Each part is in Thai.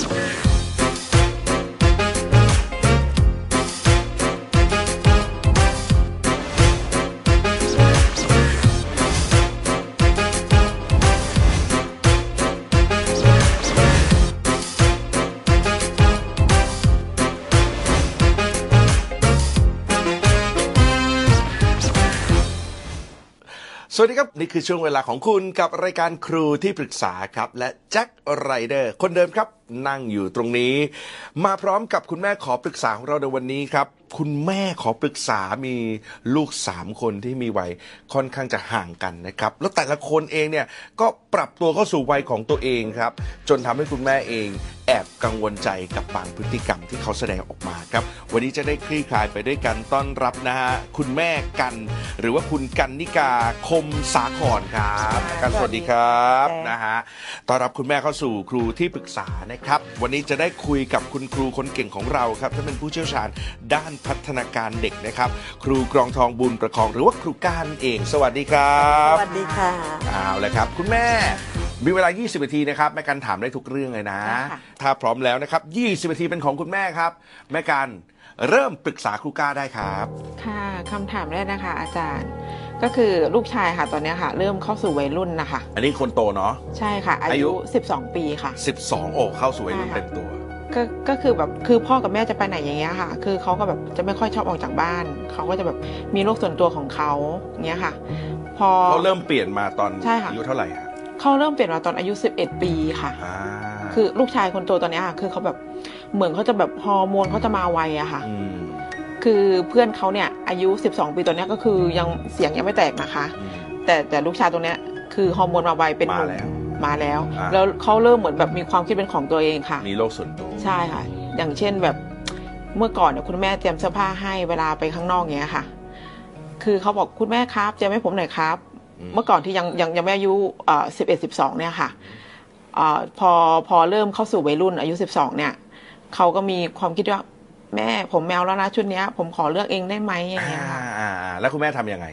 สวัสดีครับ นี่คือช่วงเวลาของคุณกับรายการครูที่ปรึกษาครับ และแจ็คไรเดอร์ คนเดิมครับ นั่งอยู่ตรงนี้ มาพร้อมกับคุณแม่ขอปรึกษาของเราในวันนี้ครับ คุณแม่ขอปรึกษามีลูกสามคนที่มีวัยค่อนข้างจะห่างกันนะครับ แล้วแต่ละคนเองเนี่ยก็ปรับตัวเข้าสู่วัยของตัวเองครับ จนทำให้คุณแม่เองแอบกังวลใจกับบางพฤติกรรมที่เขาแสดงออกมาครับ วันนี้จะได้คลี่คลายไปด้วยกันต้อนรับนะฮะคุณแม่กัน หรือว่าคุณกันนิกาคมสาครครับ กันสวัสดีครับสวัสดีค่ะนะฮะต้อนรับคุณแม่เข้าสู่ครูที่ปรึกษานะครับ วันนี้จะได้คุยกับคุณครูคนเก่งของเราครับท่านเป็นผู้เชี่ยวชาญด้านพัฒนาการเด็กนะครับ ครูกรองทองบุญประคองหรือว่าครูก้านเอง สวัสดีครับสวัสดีค่ะเอาเลยครับ คุณแม่ มีเวลา 20 นาทีนะครับแม่กันถามได้ทุกเรื่องเลยนะได้ค่ะถ้าพร้อมแล้วนะครับ 20 นาทีเป็นของคุณแม่ครับ แม่กัน เริ่มปรึกษาครูก้าได้ครับ ค่ะคำถามแรกนะคะ อาจารย์ ก็คือลูกชายค่ะ ตอนเนี้ยค่ะ เริ่มเข้าสู่วัยรุ่นนะคะ อันนี้คนโตเนาะ ใช่ค่ะ อาอายุ ยุ 12 ปีค่ะ 12 โอ้เข้าสู่วัยรุ่นใช่ค่ะ เต็มตัว ก็ก็คือแบบคือพ่อกับแม่จะไปไหนอย่างเงี้ยค่ะ คือเขาก็แบบจะไม่ค่อยชอบออกจากบ้าน เขาก็จะแบบมีโลกส่วนตัวของเขาอย่างเงี้ยค่ะ พอ เขาเริ่มเปลี่ยนมาตอนใช่ค่ะ อายุเท่าไหร่ฮะเขาเริ่มเปลี่ยนมาตอนอายุ 11 ปีค่ะ อ่าคือลูกชายคนโตตอนเนี้ยค่ะ คือเขาแบบ เหมือนเขาจะแบบฮอร์โมนเขาจะมาไวอะค่ะมคือเพื่อนเขาเนี่ยอายุ 12 ปีตอนเนี้ยก็คือยังเสียงยังไม่แตกนะคะอืมแต่แต่ลูกชายตรงเนี้ยคือฮอร์โมนมาไวเป็นหนุ่มาแล้วมาแล้วอ่าแล้วเขาเริ่มเหมือนแบบมีความคิดเป็นของตัวเองค่ะ มีโลกส่วนตัวใช่ค่ะ อย่างเช่นแบบเมื่อก่อนเนี่ยคุณแม่เตรียมเสื้อผ้าให้เวลาไปข้างนอกเงี้ยค่ะ คือเขาบอกคุณแม่ครับเตรียมให้ผมหน่อยครับอืมเมื่อก่อนที่ยังยังยังไม่อายุสิบเอ็ดสิบสองเนี่ยค่ะเอ่อพอพอเริ่มเข้าสู่วัยรุ่นอายุสิบสองเนี่ย เขาก็มีความคิดว่าแม่ผมแมวแล้วนะชุดเนี้ย ผมขอเลือกเองได้ไหมอย่างเงี้ยค่ะอ่าอ่าแล้วคุณแม่ทำยังไง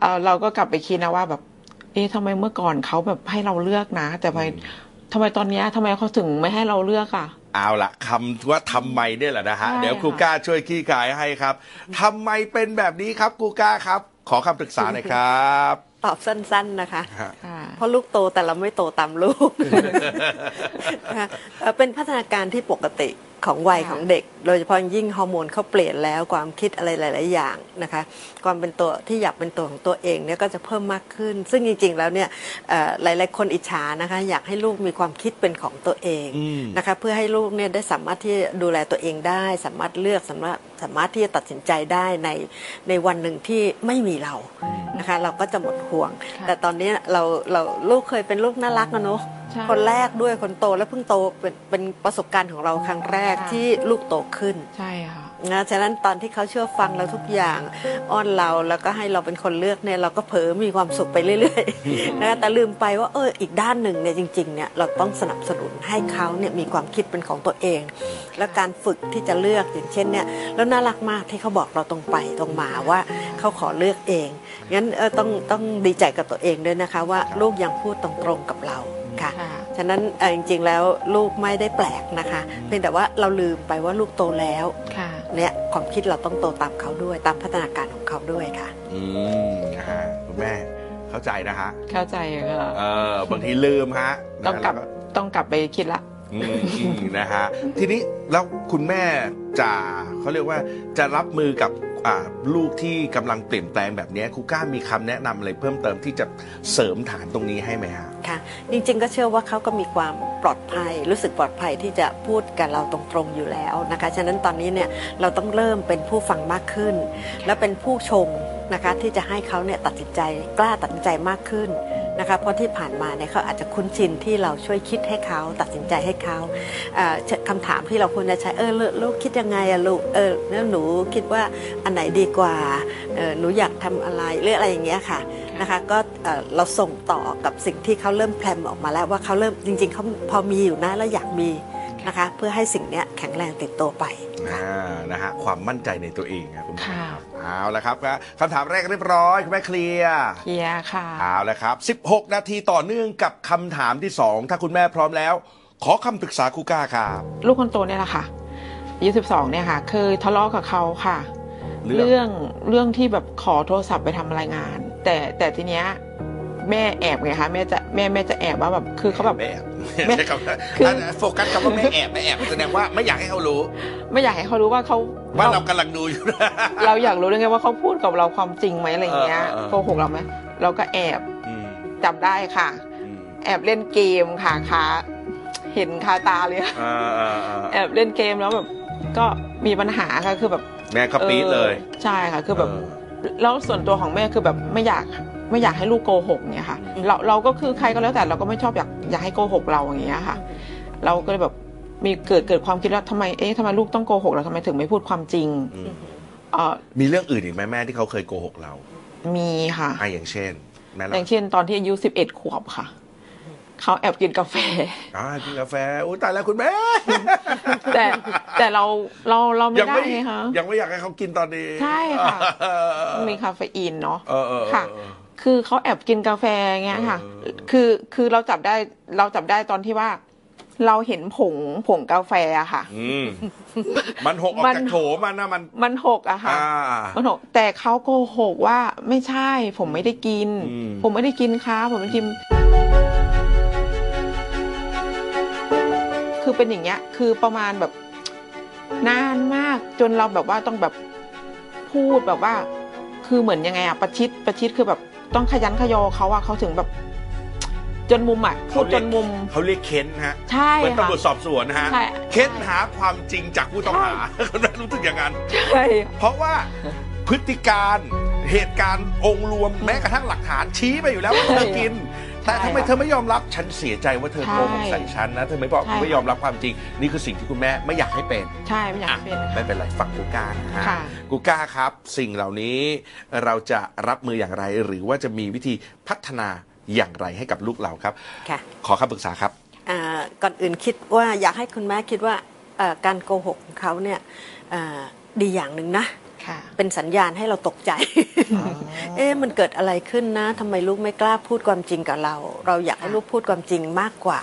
เอ่อเราก็กลับไปคิดนะว่าแบบ เอ๊ะทำไมเมื่อก่อนเขาแบบให้เราเลือกนะ แต่ทำไมอืมทำไมตอนเนี้ยทำไมเขาถึงไม่ให้เราเลือกอะเอาละคำว่าทำไมเนี่ยแหละนะฮะใช่เดี๋ยวครูค่ะก้าช่วยขี้กายให้ครับทำไมเป็นแบบนี้ครับครูก้าครับ ขอคำปรึกษาหน่อยครับ ตอบสั้น ๆนะคะฮะค่ะ เพราะลูกโตแต่เราไม่โตตามลูก นะคะเอ่อเป็นพัฒนาการที่ปกติ ของวัยค่ะของเด็ก โดยเฉพาะยิ่งฮอร์โมนเขาเปลี่ยนแล้วความคิดอะไรหลาย ๆ อย่างนะคะ ความเป็นตัวที่อยากเป็นตัวของตัวเองเนี่ยก็จะเพิ่มมากขึ้น ซึ่งจริง ๆ แล้วเนี่ยเอ่อหลาย ๆ คนอิจฉานะคะ อยากให้ลูกมีความคิดเป็นของตัวเองอืมนะคะเพื่อให้ลูกเนี่ยได้สามารถที่จะดูแลตัวเองได้ สามารถเลือกสามารถสามารถที่จะตัดสินใจได้ในในวันหนึ่งที่ไม่มีเรานะคะ เราก็จะหมดห่วงค่ะแต่ตอนนี้เราเราลูกเคยเป็นลูกน่ารักนะเนาะ ใช่คนแรกด้วยคนโตแล้วเพิ่งโตเป็นเป็นประสบการณ์ของเราครั้งแรกค่ะ ที่ลูกโตขึ้นใช่ค่ะ นะฉะนั้นตอนที่เขาเชื่อฟังเราทุกอย่างอ้อนเราแล้วก็ให้เราเป็นคนเลือกเนี่ยเราก็เผลอมีความสุขไปเรื่อยๆนะคะแต่ลืมไปว่าเอออีกด้านหนึ่งเนี่ยจริงๆเนี่ยเราต้องสนับสนุนให้เขาเนี่ยมีความคิดเป็นของตัวเอง และการฝึกที่จะเลือกอย่างเช่นเนี่ยแล้วน่ารักมากที่เขาบอกเราตรงไปตรงมาว่าเขาขอเลือกเองงั้นเออต้องต้องดีใจกับตัวเองด้วยนะคะว่าลูกยังพูดตรงๆกับเรา ค่ะค่ะ ฉะนั้นเอ่อจริงๆแล้วลูกไม่ได้แปลกนะคะ เพียงแต่ว่าเราลืมไปว่าลูกโตแล้วค่ะเนี่ยความคิดเราต้องโตตามเขาด้วยตามพัฒนาการของเขาด้วยค่ะ อืมนะฮะคุณแม่เข้าใจนะฮะเข้าใจก็เออบางทีลืมฮะต้องกลับนะฮะต้องกลับไปคิดละอืมอืมนะฮะทีนี้แล้วคุณแม่จะเขาเรียกว่าจะรับมือกับอ่า ลูกที่กำลังเปลี่ยนแปลงแบบนี้ครูก้ามีคำแนะนำอะไรเพิ่มเติมที่จะเสริมฐานตรงนี้ให้ไหมฮะค่ะ จริงๆก็เชื่อว่าเขาก็มีความปลอดภัย รู้สึกปลอดภัยที่จะพูดกับเราตรงๆอยู่แล้วนะคะ ฉะนั้นตอนนี้เนี่ยเราต้องเริ่มเป็นผู้ฟังมากขึ้น และเป็นผู้ชมนะคะที่จะให้เขาเนี่ยตัดสินใจกล้าตัดสินใจมากขึ้น นะคะเพราะที่ผ่านมาเนี่ยเขาอาจจะคุ้นชินที่เราช่วยคิดให้เขาตัดสินใจให้เขาอ่าคำถามที่เราควรจะใช้เออลูกลูกคิดยังไงอะลูกเออแล้วหนูคิดว่าอันไหนดีกว่าเออหนูอยากทำอะไรหรืออะไรอย่างเงี้ยค่ะนะคะก็เอ่อเราส่งต่อกับสิ่งที่เขาเริ่มแพลมออกมาแล้วว่าเขาเริ่มจริงๆเขาพอมีอยู่นะแล้วอยากมีนะคะเพื่อให้สิ่งเนี้ยแข็งแรงติดตัวไปอ่านะฮะความมั่นใจในตัวเองครับคุณแม่ค่ะครับ เอาละครับก็คำถามแรกเรียบร้อยคุณแม่เคลียร์เคลียร์ค่ะเอาละครับ 16 นาทีต่อเนื่องกับคำถามที่ 2 ถ้าคุณแม่พร้อมแล้ว ขอคำปรึกษาครูก้าครับลูกคนโตเนี่ยแหละค่ะอายุสิบสองเนี่ยค่ะ เคยทะเลาะกับเขาค่ะเรื่องเรื่องเรื่องที่แบบขอโทรศัพท์ไปทำรายงาน แต่แต่ทีเนี้ย แม่แอบไงคะแม่จะแม่แม่จะแอบว่าแบบคือเขาแบบแม่แอบแม่ใช่คำว่าคืออันนั้นโฟกัสคำว่าแม่แอบแม่แอบแสดงว่าไม่อยากให้เขารู้ ไม่อยากให้เขารู้ว่าเขาว่าเรากำลังดูอยู่นะเราอยากรู้เรื่องไงว่าเขาพูดกับเราความจริงไหมอะไรอย่างเงี้ยเออเออเออโกหกเราไหมเราก็แอบอืมจับได้ค่ะอืมแอบเล่นเกมค่ะคาเห็นคาตาเลยอ่าอ่าอ่าแอบเล่นเกมแล้วแบบก็มีปัญหาค่ะคือแบบแม่ก็ปี๊ดเลยออใช่ค่ะ คือแบบเออแล้วส่วนตัวของแม่คือแบบไม่อยาก ไม่อยากให้ลูกโกหกเนี่ยค่ะอืมเราเราก็คือใครก็แล้วแต่เราก็ไม่ชอบอยากอยากให้โกหกเราอย่างเงี้ยค่ะ เราก็เลยแบบมีเกิดเกิดความคิดว่าทำไมเอ๊ะทำไมลูกต้องโกหกเราทำไมถึงไม่พูดความจริงอืมเออมีเรื่องอื่นอีกไหมแม่ที่เขาเคยโกหกเรามีค่ะอะอย่างเช่นแม่อเราย่างเช่นตอนที่อายุสิบเอ็ดขวบค่ะเขาแอบกินกาแฟอ่ากินกาแฟอุ้ยตายแล้วคุณแม่ แต่แต่เราเราเราไม่ยังได้ไม่ไงคะยังไม่อยากให้เขากินตอนนี้ ใช่ค่ะเออมีคาเฟอีนเนาะเออเออเออค่ะเออ คือเขาแอบกินกาแฟเงี้ยค่ะเออคือคือเราจับได้เราจับได้ตอนที่ว่า เราเห็นผงผงกาแฟอะค่ะอืมมันหกออกมันจากโถมันนะมันมันหกอะค่ะอ่ามันหกแต่เขาโกหกว่าไม่ใช่ ผมไม่ได้กินอืมผมไม่ได้กินครับผมไม่ได้กินคือเป็นอย่างเงี้ย คือประมาณแบบนานมากจนเราแบบว่าต้องแบบพูดแบบว่า คือเหมือนยังไงอะประชิดประชิดคือแบบ ต้องขยันขยอเขาอะเขาถึงแบบ จนมุมอะพูดจนมุม เขาเรียกเค้นฮะใช่เหมือนค่ะตำรวจสอบสวนนะฮะ ใช่เค้นหาความจริงจากผู้ต้องหาคุณแม่รู้สึกอย่างนั้นใช่เพราะว่าพฤติการเหตุการณ์องค์รวมแม้กระทั่งหลักฐานชี้ไปอยู่แล้วว่าเธอกิน แต่ทำไมเธอไม่ยอมรับฉันเสียใจว่าเธอโกหกใส่ฉันนะเธอไม่บอกไม่ยอมรับความจริง นี่คือสิ่งที่คุณแม่ไม่อยากให้เป็นใช่ไม่อยากอะเป็นค่ะไม่เป็นไรฟังกูก้านะฮะค่ะกูก้าครับ สิ่งเหล่านี้เราจะรับมืออย่างไร หรือว่าจะมีวิธีพัฒนาอย่างไรให้กับลูกเราครับค่ะขอคำปรึกษาครับอ่าก่อนอื่นคิดว่าอยากให้คุณแม่คิดว่าเอ่อการโกหกของเขาเนี่ยอ่าดีอย่างหนึ่งนะค่ะ เป็นสัญญาณให้เราตกใจ เอ๊ะมันเกิดอะไรขึ้นนะทำไมลูกไม่กล้าพูดความจริงกับเรา เราอยากให้ลูกพูดความจริงมากกว่า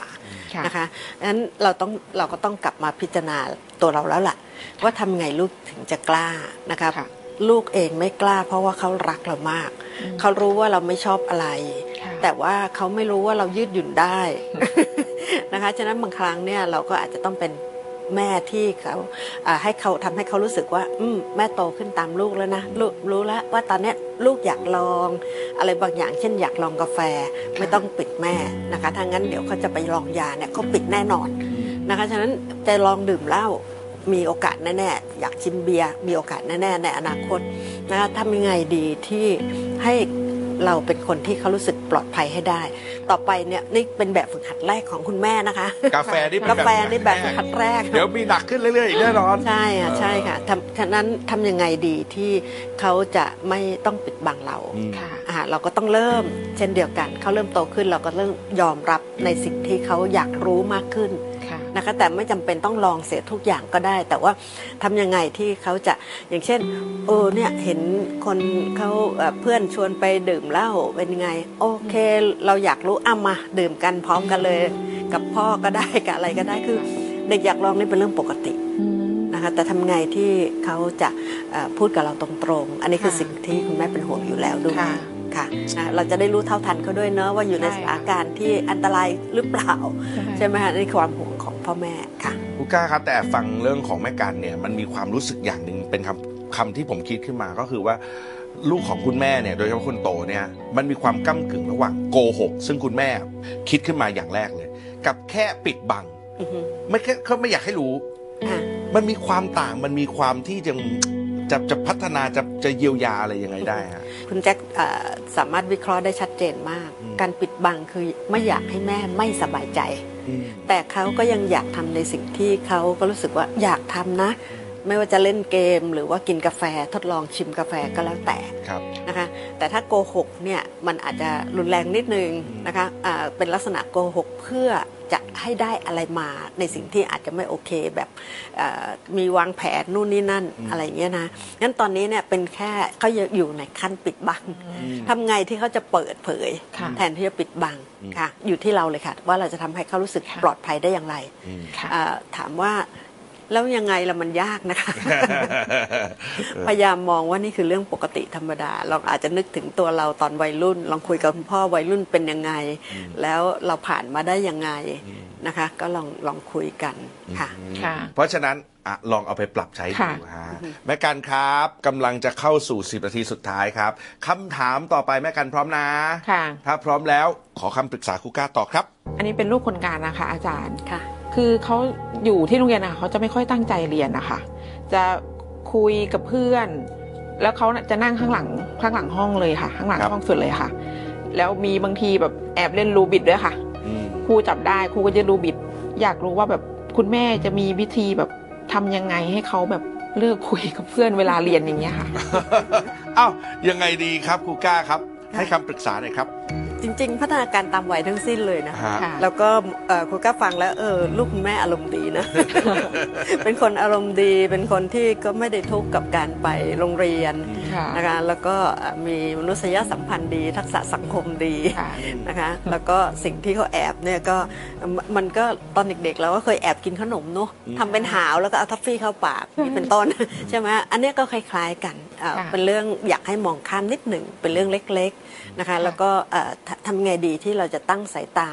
ค่ะนะคะงั้นเราต้องเราก็ต้องกลับมาพิจารณาตัวเราแล้วล่ะ ว่าทำไงลูกถึงจะกล้านะครับค่ะลูกเองไม่กล้า เพราะว่าเขารักเรามาก เขารู้ว่าเราไม่ชอบอะไรค่ะแต่ว่าเขาไม่รู้ว่าเรายืดหยุ่นได้นะคะ ฉะนั้นบางครั้งเนี่ยเราก็อาจจะต้องเป็น แม่ที่เขาอ่าให้เขาทำให้เขารู้สึกว่า อืมแม่โตขึ้นตามลูกแล้วนะลูกรู้แล้วว่าตอนเนี้ยลูกอยากลอง อะไรบางอย่างเช่นอยากลองกาแฟไม่ต้องปิดแม่นะคะถ้างั้นเดี๋ยวเขาจะไปลองยาเนี่ยเขาปิดแน่นอนนะคะฉะนั้นจะลองดื่มเหล้ามีโอกาสแน่ๆอยากชิมเบียร์มีโอกาสแน่ๆในอนาคตนะคะทำยังไงดีที่ให้ เราเป็นคนที่เขารู้สึกปลอดภัยให้ได้ ต่อไปเนี่ยนี่เป็นแบบฝึกหัดแรกของคุณแม่นะคะ กาแฟนี่เป็นกาแฟแบบนี่แบบฝึกหัดแรก เดี๋ยวมีหนักขึ้นเรื่อยๆอีกแน่นอนใช่ค่ะใช่ค่ะทำฉะนั้นทำยังไงดีที่เขาจะไม่ต้องปิดบังเราอืมค่ะอ่าเราก็ต้องเริ่มเช่นเดียวกันเขาเริ่มโตขึ้นเราก็เริ่มยอมรับในสิ่งที่เขาอยากรู้มากขึ้นค่ะ นะคะแต่ไม่จำเป็นต้องลองเสียทุกอย่างก็ได้ แต่ว่าทำยังไงที่เขาจะอย่างเช่นเออเนี่ยเห็นคนเขาเอ่อเพื่อนชวนไปดื่มเหล้าเป็นยังไง โอเค เราอยากรู้อะมาดื่มกันพร้อมกันเลย กับพ่อก็ได้กับอะไรก็ได้คือ เด็กอยากลองนี่เป็นเรื่องปกติอืมนะคะแต่ทำไงที่เขาจะเอ่อพูดกับเราตรงๆ อันนี้คือค่ะสิ่งที่คุณแม่เป็นห่วงอยู่แล้วด้วยค่ะค่ะนะเราจะได้รู้เท่าทันเขาด้วยเนอะว่าอยู่ในใช่สถานการณ์ที่อันตรายหรือเปล่า ใช่ไหมคะนี่คือความห่วงของ พ่อแม่ค่ะกูก้าครับแต่ฟังเรื่องของแม่การเนี่ยมันมีความรู้สึกอย่างหนึ่งเป็นคำคำที่ผมคิดขึ้นมาก็คือว่าลูกของคุณแม่เนี่ยโดยเฉพาะคนโตเนี่ยมันมีความก้ากึ่งระหว่างโกหกซึ่งคุณแม่คิดขึ้นมาอย่างแรกเลย กับแค่ปิดบังอือฮึไม่แค่เขาไม่อยากให้รู้อะมันมีความต่างมันมีความที่จะจะจะพัฒนาจะจะเยียวยาอะไรยังไงได้ฮะคุณแจ็คเอ่อสามารถวิเคราะห์ได้ชัดเจนมากอืมการปิดบังคือไม่อยากให้แม่ไม่สบายใจ แต่เขาก็ยังอยากทำในสิ่งที่เขาก็รู้สึกว่าอยากทำนะ ไม่ว่าจะเล่นเกมหรือว่ากินกาแฟทดลองชิมกาแฟก็แล้วแต่ครับนะคะแต่ถ้าโกหกเนี่ยมันอาจจะรุนแรงนิดนึงนะคะอ่าเป็นลักษณะโกหกเพื่อจะให้ได้อะไรมาในสิ่งที่อาจจะไม่โอเคแบบเอ่อมีวางแผนนู่นนี่นั่นอะไรอย่างเงี้ยนะงั้นตอนนี้เนี่ยเป็นแค่เขาอยู่ในขั้นปิดบังทำไงที่เขาจะเปิดเผยค่ะแทนที่จะปิดบังค่ะอยู่ที่เราเลยค่ะ ว่าเราจะทำให้เขารู้สึกค่ะปลอดภัยได้อย่างไรค่ะอ่าถามว่า แล้วยังไงละมันยากนะคะ พยายามมองว่านี่คือเรื่องปกติธรรมดา เราอาจจะนึกถึงตัวเราตอนวัยรุ่น ลองคุยกับคุณพ่อวัยรุ่นเป็นยังไง แล้วเราผ่านมาได้ยังไงนะคะ ก็ลองลองคุยกันค่ะค่ะเพราะฉะนั้นอะลองเอาไปปรับใช้ดูค่ะฮะแม่กันครับกำลังจะเข้าสู่ 10 นาทีสุดท้ายครับคำถามต่อไปแม่กันพร้อมนะค่ะถ้าพร้อมแล้วขอคำปรึกษาครูก้าต่อครับ อันนี้เป็นลูกคนกลางนะคะ อาจารย์ค่ะ คือเขาอยู่ที่โรงเรียนนะคะเขาจะไม่ค่อยตั้งใจเรียนนะคะจะคุยกับเพื่อน แล้วเขาน่ะจะนั่งข้างหลังข้างหลังห้องเลยค่ะ ข้างหลังครับห้องสุดเลยค่ะ แล้วมีบางทีแบบแอบเล่นรูบิดด้วยค่ะอืมครูจับได้ครูก็จะรูบิด อยากรู้ว่าแบบคุณแม่จะมีวิธีแบบทำยังไงให้เขาแบบเลิกคุยกับเพื่อนเวลาเรียนอย่างเงี้ยค่ะ เอ้ายังไงดีครับครูก้าครับ ให้คำปรึกษาหน่อยครับ จริง ๆ พัฒนาการตามวัยทั้งสิ้นเลยนะ ฮะ ค่ะ แล้วก็เอ่อคุณก็ฟังแล้วเออลูกคุณแม่อารมณ์ดีนะ เป็นคนอารมณ์ดี เป็นคนที่ก็ไม่ได้ทุกข์กับการไปโรงเรียนค่ะนะคะ แล้วก็มีมนุษยสัมพันธ์ดี ทักษะสังคมดีค่ะ นะคะ แล้วก็สิ่งที่เขาแอบเนี่ยก็มมันก็ตอนเด็กๆเราก็เคยแอบกินขนมเนอะทำเป็นหาวแล้วก็เอาทัฟฟี่เข้าปากนี่เป็นต้น ใช่ไหมอันเนี้ยก็คล้าย ๆกันเอ่อค่ะ เป็นเรื่องอยากให้มองข้ามนิดหนึ่งเป็นเรื่องเล็ก ๆนะคะ แล้วก็เอ่อททำไงดีที่เราจะตั้งสายตา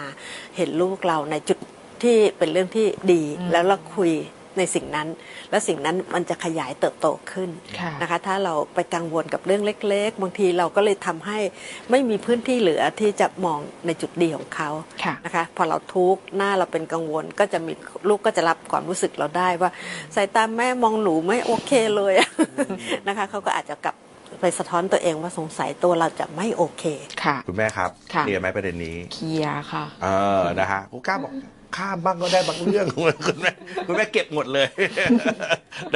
เห็นลูกเราในจุดที่เป็นเรื่องที่ดีแล้วเราคุยในสิ่งนั้น แล้วสิ่งนั้นมันจะขยายเติบโตขึ้นค่ะนะคะ ถ้าเราไปกังวลกับเรื่องเล็ก ๆ บางทีเราก็เลยทำให้ไม่มีพื้นที่เหลือที่จะมองในจุดดีของเขาค่ะนะคะ พอเราทุกข์หน้าเราเป็นกังวลก็จะมีลูกก็จะรับความรู้สึกเราได้ว่าสายตาแม่มองหนูไม่โอเคเลยนะคะเขาก็อาจจะกลับ ไปสะท้อนตัวเองว่าสงสัยตัวเราจะไม่โอเค ค่ะ คุณแม่ครับค่ะ เคลียร์ไหมประเด็นนี้ เคลียร์ค่ะ เออ นะฮะครูก้าบอกข้ามบ้างก็ได้บางเรื่อง คุณแม่คุณแม่เก็บหมดเลย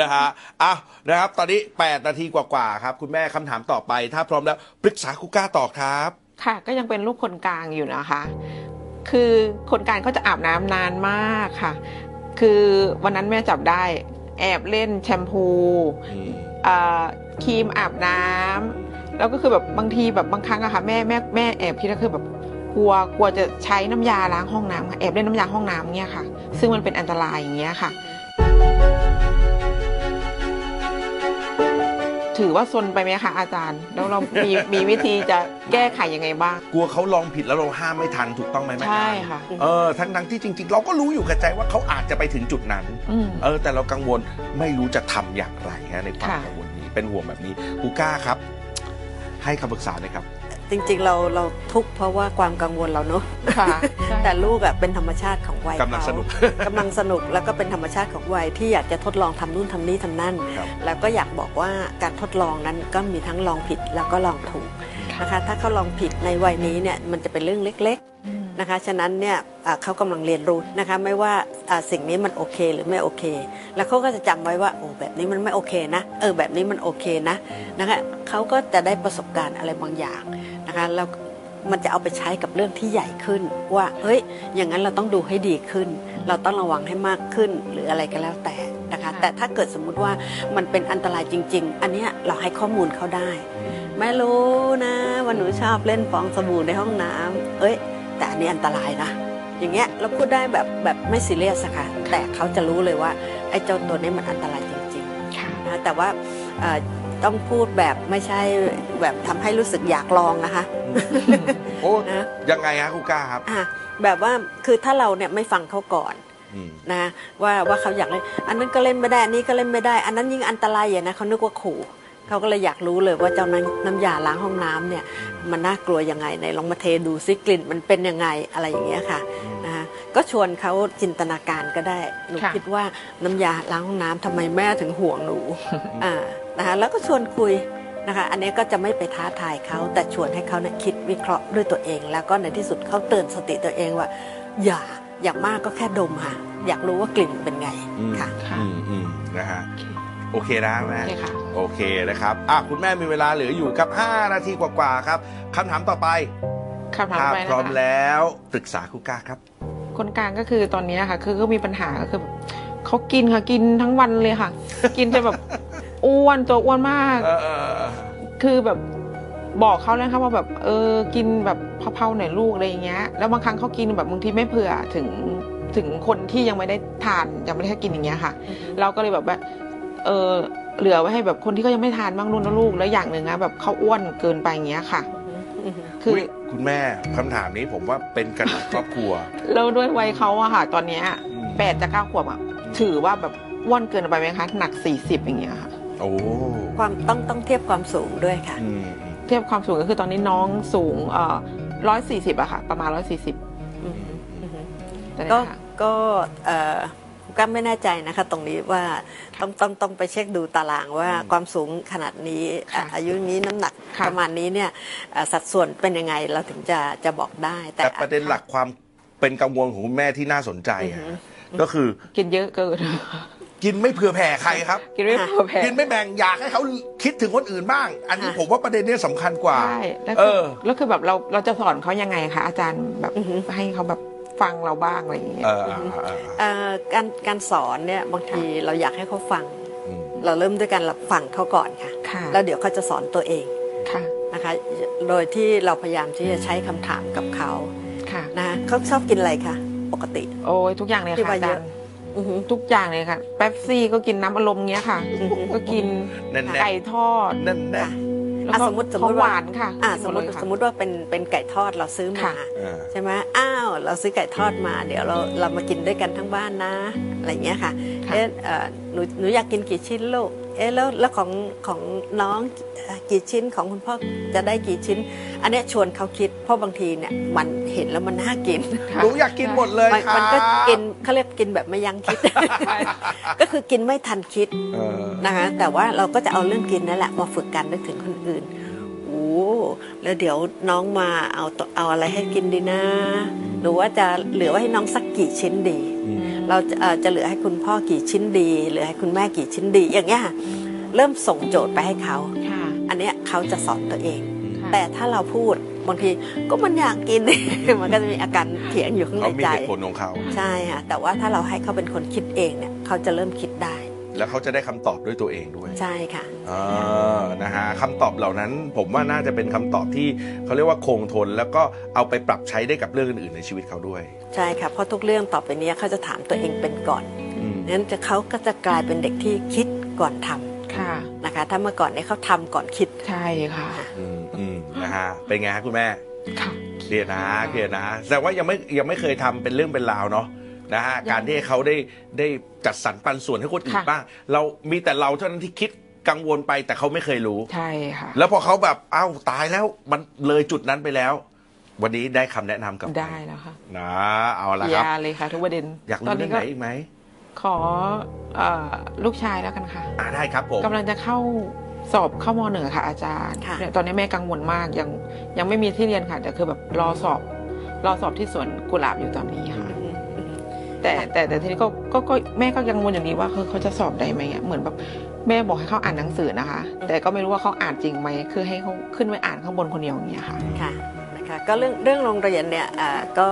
นะฮะอ้าวนะครับ ตอนนี้ 8 นาทีกว่าๆครับ คุณแม่คำถามต่อไป ถ้าพร้อมแล้วปรึกษาครูก้าต่อครับ ค่ะ ก็ยังเป็นลูกคนกลางอยู่นะคะ คือคนกลางเขาจะอาบน้ำนานมากค่ะ คือวันนั้นแม่จับได้ แอบเล่นแชมพูอืมเอ่อ ครีมอาบน้ำแล้วก็คือแบบบางทีแบบบางครั้งอะค่ะแม่แม่แม่แอบคิดก็คือแบบกลัวกลัวจะใช้น้ำยาล้างห้องน้ำค่ะแอบเล่นน้ำยาห้องน้ำเงี้ยค่ะ ซึ่งมันเป็นอันตรายอย่างเงี้ยค่ะ ถือว่าซนไปไหมคะอาจารย์ แล้วเรามีมีวิธีจะแก้ไขยังไงบ้าง กลัวเขาลองผิดแล้วเราห้ามไม่ทันถูกต้องไหมแม่ใช่การค่ะ เออทั้งทั้งๆที่จริง ๆ เราก็รู้อยู่กับใจว่าเขาอาจจะไปถึงจุดนั้นอืมเออแต่เรากังวลไม่รู้จะทำอย่างไรฮะในความค่ะกังวลนี้ เป็นห่วงแบบนี้ครูก้าครับ ให้คำปรึกษาหน่อยครับ จริงๆเราเราทุกข์เพราะว่าความกังวลเราเนอะค่ะใช่ แต่ลูกอะเป็นธรรมชาติของวัยกำลังเขาสนุก กำลังสนุกแล้วก็เป็นธรรมชาติของวัยที่อยากจะทดลองทำนู่นทำนี่ทำนั่น ครับ แล้วก็อยากบอกว่าการทดลองนั้นก็มีทั้งลองผิดแล้วก็ลองถูกนะคะ ถ้าเขาลองผิดในวัยนี้เนี่ยมันจะเป็นเรื่องเล็กอืมๆ นะคะ ฉะนั้นเนี่ยอ่าเขากำลังเรียนรู้นะคะ ไม่ว่าอ่าสิ่งนี้มันโอเคหรือไม่โอเค แล้วเขาก็จะจำไว้ว่าโอ้แบบนี้มันไม่โอเคนะเออแบบนี้มันโอเคนะนะคะเขาก็จะได้ประสบการณ์อะไรบางอย่างนะคะแล้วมันจะเอาไปใช้กับเรื่องที่ใหญ่ขึ้น ว่าเฮ้ยอย่างนั้นเราต้องดูให้ดีขึ้น เราต้องระวังให้มากขึ้นหรืออะไรก็แล้วแต่นะคะค่ะแต่ถ้าเกิดสมมุติว่ามันเป็นอันตรายจริง ๆ อันเนี้ยเราให้ข้อมูลเขาได้แม่รู้นะว่าหนูชอบเล่นฟองสบู่ในห้องน้ำเอ้ย แต่อันนี้อันตรายนะ อย่างเงี้ยเราพูดได้แบบแบบไม่ซีเรียสอะค่ะ แต่เขาจะรู้เลยว่าไอ้เจ้าตัวนี้มันอันตรายจริงค่ะๆนะแต่ว่าเอ่อต้องพูดแบบไม่ใช่แบบทำให้รู้สึกอยากลองนะคะโอ้นะยังไงฮะครูก้าครับอะแบบว่าคือถ้าเราเนี่ยไม่ฟังเขาก่อนอืมนะว่าว่าเขาอยากเล่นอันนั้นก็เล่นไม่ได้อันนี้ก็เล่นไม่ได้ อันนั้นยิ่งอันตรายอย่างนะเขานึกว่าขู่ เขาก็เลยอยากรู้เลยว่าเจ้าน้ำน้ำยาล้างห้องน้ำเนี่ยมันน่ากลัวยังไงไหนลองมาเทดูซิกลิ่นมันเป็นยังไงอะไรอย่างเงี้ยค่ะนะคะก็ชวนเขาจินตนาการก็ได้หนูค่ะ คิดว่าน้ำยาล้างห้องน้ำทำไมแม่ถึงห่วงหนูอ่านะคะแล้วก็ชวนคุยนะคะอันนี้ก็จะไม่ไปท้าทายเขาแต่ชวนให้เขาเนี่ยคิดวิเคราะห์ด้วยตัวเอง แล้วก็ในที่สุดเขาเตือนสติตัวเองว่า อย่าอย่างมากก็แค่ดมค่ะอยากรู้ว่ากลิ่นเป็นไงอืมค่ะ ค่ะ อืมอืมนะฮะ โอเคนะแม่โอเคค่ะ โอเคนะครับอะคุณแม่มีเวลาเหลืออยู่ครับ 5 นาทีกว่าๆครับคำถามต่อไปคำถามถ้าไปพร้อมนะคะแล้วปรึกษาครูก้าครับ คนกลางก็คือตอนนี้ค่ะคือก็มีปัญหาก็คือแบบเขากินค่ะกินทั้งวันเลยค่ะ กินจะแบบอ้วนตัวอ้วนมาก เออเออเออคือแบบบอกเขาแล้วครับว่าแบบเออกินแบบเผาๆหน่อยลูกอะไรอย่างเงี้ยแล้วบางครั้งเขากินแบบบางทีไม่เผื่อถึงถึงคนที่ยังไม่ได้ทานยังไม่ได้กินอย่างเงี้ยค่ะ เราก็เลยแบบว่า เออเหลือไว้ให้แบบคนที่เขายังไม่ทานบ้างนู่นนะลูกแล้วอย่างหนึ่งนะแบบเขาอ้วนเกินไปอย่างเงี้ยค่ะ คือยคุณแม่คำถามนี้ผมว่าเป็นกันทั้งครอบครัว แล้วด้วยวัยเขาอะค่ะ ตอนเนี้ยอืมแปดจะเก้าขวบอะถือว่าแบบอ้วนเกินไปไหมคะหนักสี่สิบอย่างเงี้ยค่ะ โอ้ความต้องต้องเทียบความสูงด้วยค่ะ อืมอืมเทียบความสูงก็คือตอนนี้น้องสูงเอ่อร้อยสี่สิบอะค่ะ ประมาณร้อยสี่สิบอืมอืมตอนก็นี้ค่ะก็เอ่อ ก็ไม่แน่ใจนะคะตรงนี้ว่าต้องต้องต้องไปเช็คดูตารางว่าความสูงขนาดนี้อะค่ะอายุนี้น้ำหนักค่ะ ประมาณนี้เนี่ยเอ่อสัดส่วนเป็นยังไงเราถึงจะจะบอกได้แต่แต่ประเด็นหลักความเป็นกังวลของคุณแม่ที่น่าสนใจอะก็คือกินเยอะเกิน กินไม่เผื่อแผ่ใครครับ กินไม่พอแพ้กินไม่แบ่งอยากให้เขาคิดถึงคนอื่นบ้าง อันนี้ค่ะผมว่าประเด็นเนี้สำคัญกว่า ใช่แล้วเอคืออ แล้วคือแบบเราเราจะสอนเขายังไงคะอาจารย์แบบอือฮึให้เขาแบบ ฟังเราบ้างอะไรอย่างเงี้ยเออเออเออเอ่อการการสอนเนี่ยบางทีเราอยากให้เขาฟัง อืมเราเริ่มด้วยการรับฟังเขาก่อนค่ะ ค่ะแล้วเดี๋ยวเขาจะสอนตัวเองค่ะนะคะ โดยที่เราพยายามที่จะใช้คำถามกับเขาค่ะ นะคะเขาชอบกินอะไรคะปกติ โอ้ยทุกอย่างเลยที่ค่ะว่าอาเยจาอะ รย์อือหือ ทุกอย่างเลยค่ะ แป๊บซี่ก็กินน้ำอารมณ์เงี้ยค่ะอือหือก็กินแน่นไก่ทอดๆแน่นค่ะแล้วก็ อะสมมุติสมมุติของหว่าวานค่ะอ่ากินสหมมติเลยค่ะสมมติว่าเป็นเป็นไก่ทอดเราซื้อมาค่ะๆอ่าใช่ไหมอ้าวเราซื้อไก่ทอดมา เดี๋ยวเราเรามากินด้วยกันทั้งบ้านนะอะไรอย่างเงี้ยค่ะค่ะเอ๊ะเอ่อหนูหนูอยากกินกี่ชิ้นลูก เอ๊ะแล้วแล้วของของน้องเอ่อกี่ชิ้นของคุณพ่อจะได้กี่ชิ้น อันเนี้ยชวนเขาคิดเพราะบางทีเนี่ยมันเห็นแล้วมันน่ากินค่ะหนูอยากกินหมดเลยมันครับมันก็กินเขาเรียกกินแบบไม่ยั้งคิด ก็คือกินไม่ทันคิดเออนะคะแต่ว่าเราก็จะเอาเรื่องกินนั่นแหละมาฝึกกันนึกถึงคนอื่นโอ้แล้วเดี๋ยวน้องมาเอาตัวเอาอะไรให้กินดีนะ หรือว่าจะเหลือไว้ให้น้องสักกี่ชิ้นดี อืม เราจะเอ่อจะเหลือให้คุณพ่อกี่ชิ้นดีเหลือให้คุณแม่กี่ชิ้นดีอย่างเงี้ยค่ะเริ่มส่งโจทย์ไปให้เขาค่ะอันเนี้ยเขาจะสอนตัวเองค่ะแต่ถ้าเราพูดบางทีก็มันอยากกิน มันก็จะมีอาการเถียงอยู่ข้างในเขามีใจเหตุผลของเขา ใช่ค่ะแต่ว่าถ้าเราให้เขาเป็นคนคิดเองเนี่ยเขาจะเริ่มคิดได้ แล้วเขาจะได้คำตอบด้วยตัวเองด้วยใช่ค่ะ อ่านะฮะคำตอบเหล่านั้นผมว่าน่าจะเป็นคำตอบที่เขาเรียกว่าคงทน แล้วก็เอาไปปรับใช้ได้กับเรื่องอื่นๆในชีวิตเขาด้วยใช่ค่ะเพราะทุกเรื่องต่อไปเนี้ยเขาจะถามตัวเองเป็นก่อนอืมนั้นจะเขาก็จะกลายเป็นเด็กที่คิดก่อนทำค่ะ นะคะ ถ้าเมื่อก่อนเนี่ยเขาทำก่อนคิด ใช่ค่ะ อืมอืมนะฮะเป็นไงฮะคุณแม่ค่ะ เครียดนะเครียดนะแต่ว่ายังไม่ยังไม่เคยทำเป็นเรื่องเป็นราวเนาะ นะฮะยังการที่ให้เขาได้ได้จัดสรรปันส่วนให้คนอื่นค่ะบ้างเรามีแต่เราเท่านั้นที่คิดกังวลไปแต่เขาไม่เคยรู้ ใช่ค่ะ แล้วพอเขาแบบอ้าวตายแล้วมันเลยจุดนั้นไปแล้ว วันนี้ได้คำแนะนำกลับได้แล้วค่ะนะเอาละครับยาเลยค่ะ ทุกประเด็นอยากตอรู้นเรื่นี้องก็ไหนอีกไหมขอเอ่อลูกชายแล้วกันค่ะอ่าได้ครับผมกำลังจะเข้าสอบเข้ามหนึ่งค่ะ อาจารย์ค่ะเนี่ยตอนนี้แม่กังวลมากยังยังไม่มีที่เรียนค่ะ แต่คือแบบรอสอบ รอสอบที่สวนกุหลาบอยู่ตอนนี้ค่ะ แต่แต่แต่ทีนี้ก็ก็ก็แม่ก็กังวลอย่างนี้ว่าเขาเขาจะสอบได้ไหมอะเหมือนแบบแม่บอกให้เขาอ่านหนังสือนะคะ แต่ก็ไม่รู้ว่าเขาอ่านจริงไหมคือให้เขาขึ้นไปอ่านข้างบนคนเดียวอย่างเงี้ยค่ะค่ะนะคะก็เรื่องเรื่องโรงเรียนเนี่ยอ่าก็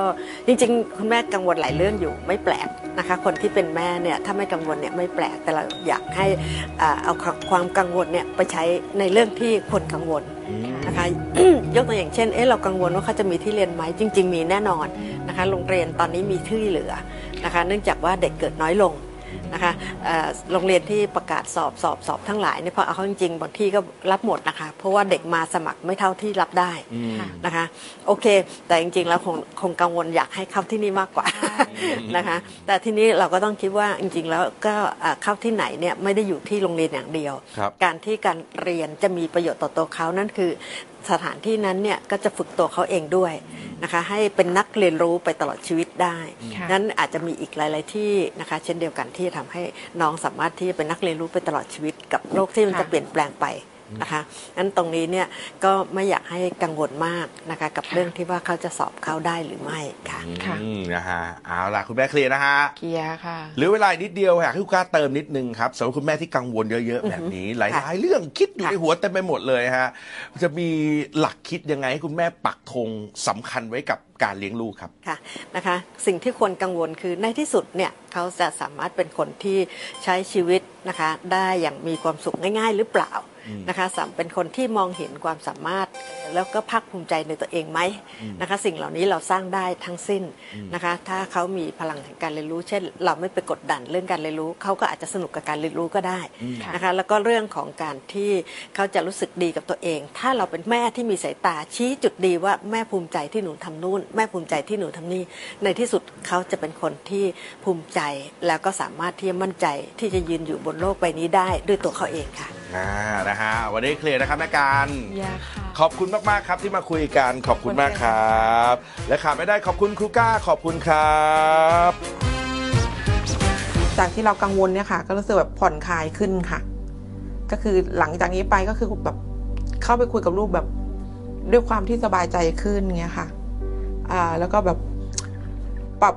จริงๆ คุณแม่กังวลหลายเรื่องอยู่ไม่แปลกนะคะ คนที่เป็นแม่เนี่ยถ้าไม่กังวลเนี่ยไม่แปลกแต่เราอยากให้อ่าเอาความกังวลเนี่ยไปใช้ในเรื่องที่คนกังวลอืม นะคะยกตัวอย่างเช่นเอ๊ะเรากังวลว่าเขาจะมีที่เรียนไหมจริง ๆ มีแน่นอนนะคะโรงเรียนตอนนี้มีที่เหลือนะคะ เนื่องจากว่าเด็กเกิดน้อยลง นะคะเอ่อโรงเรียนที่ประกาศสอบสอบสอบทั้งหลายเนี่ยพอเอาเข้าจริงๆบางที่ก็รับหมดนะคะ เพราะว่าเด็กมาสมัครไม่เท่าที่รับได้อืมนะคะ โอเค แต่จริงๆแล้วคงคงกังวลอยากให้เข้าที่นี่มากกว่านะคะ แต่ทีนี้เราก็ต้องคิดว่าจริง ๆ แล้วก็อ่าเข้าที่ไหนเนี่ยไม่ได้อยู่ที่โรงเรียนอย่างเดียวครับการที่การเรียนจะมีประโยชน์ต่อตัวเขานั่นคือ สถานที่นั้นเนี่ยก็จะฝึกตัวเขาเองด้วยนะคะให้เป็นนักเรียนรู้ไปตลอดชีวิตได้ค่ะนั้นอาจจะมีอีกหลาย ๆ ที่นะคะ เช่นเดียวกันที่จะทำให้น้องสามารถที่จะเป็นนักเรียนรู้ไปตลอดชีวิตกับโลกที่มันจะเปลี่ยนแปลงไป นะคะงั้นตรงนี้เนี่ยก็ไม่อยากให้กังวลมากนะคะกับเรื่องที่ว่าเขาจะสอบเข้าได้หรือไม่ค่ะค่ะอืมนะฮะเอาล่ะคุณแม่เคลียร์นะฮะเกียร์ค่ะเหรือเวลาอีกนิดเดียวอยากให้คุณก้าเติมนิดนึงครับสำหรับคุณแม่ที่กังวลเยอะๆแบบนี้ หลายๆเรื่องคิดอยู่ค่ะในหัวเต็มไปหมดเลยฮะจะมีหลักคิดยังไงให้คุณแม่ปักธงสำคัญไว้กับการเลี้ยงลูกครับค่ะนะคะ สิ่งที่ควรกังวลคือในที่สุดเนี่ยเขาจะสามารถเป็นคนที่ใช้ชีวิตนะคะ ได้อย่างมีความสุขง่าย ๆ หรือเปล่า นะคะสามเป็นคนที่มองเห็นความสามารถแล้วก็ภาคภูมิใจในตัวเองไหมนะคะ สิ่งเหล่านี้เราสร้างได้ทั้งสิ้นนะคะ ถ้าเขามีพลังแห่งการเรียนรู้ เช่น เราไม่ไปกดดันเรื่องการเรียนรู้เขาก็อาจจะสนุกกับการเรียนรู้ก็ได้ค่ะนะคะ แล้วก็เรื่องของการที่เขาจะรู้สึกดีกับตัวเอง ถ้าเราเป็นแม่ที่มีสายตาชี้จุดดีว่าแม่ภูมิใจที่หนูทำนู่น แม่ภูมิใจที่หนูทำนี่ในที่สุดเขาจะเป็นคนที่ภูมิใจแล้วก็สามารถที่จะมั่นใจที่จะยืนอยู่บนโลกใบนี้ได้ด้วยตัวเขาเองค่ะ อ่านะฮะวันนี้เคลียร์นะครับแม่การเกียร์ค่ะ ขอบคุณมากๆครับที่มาคุยกันขอบคุณมากครับ และขาดไม่ได้ขอบคุณครูก้าขอบคุณครับ จากที่เรากังวลเนี่ยค่ะ ก็รู้สึกแบบผ่อนคลายขึ้นค่ะ ก็คือหลังจากนี้ไปก็คือแบบเข้าไปคุยกับลูกแบบด้วยความที่สบายใจขึ้นเงี้ยค่ะ อ่าแล้วก็แบบปรับ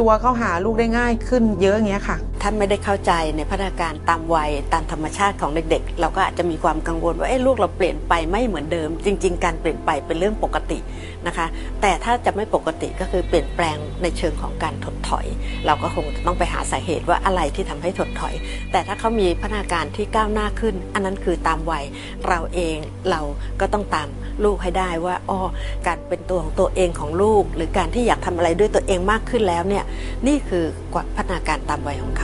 ตัวเข้าหาลูกได้ง่ายขึ้นเยอะเงี้ยค่ะท่านไม่ได้เข้าใจในพัฒนาการตามวัยตามธรรมชาติของเด็กๆ เราก็อาจจะมีความกังวลว่าเอ้ลูกเราเปลี่ยนไปไม่เหมือนเดิม จริง ๆ การเปลี่ยนไปเป็นเรื่องปกตินะคะ แต่ถ้าจะไม่ปกติก็คือเปลี่ยนแปลงในเชิงของการถดถอย เราก็คงต้องไปหาสาเหตุว่าอะไรที่ทำให้ถดถอย แต่ถ้าเขามีพัฒนาการที่ก้าวหน้าขึ้น อันนั้นคือตามวัยเราเองเราก็ต้องตามลูกให้ได้ว่าอ้อการเป็นตัวของตัวเองของลูก หรือการที่อยากทำอะไรด้วยตัวเองมากขึ้นแล้วเนี่ยนี่คือกว่าพัฒนาการตามวัยของเขเข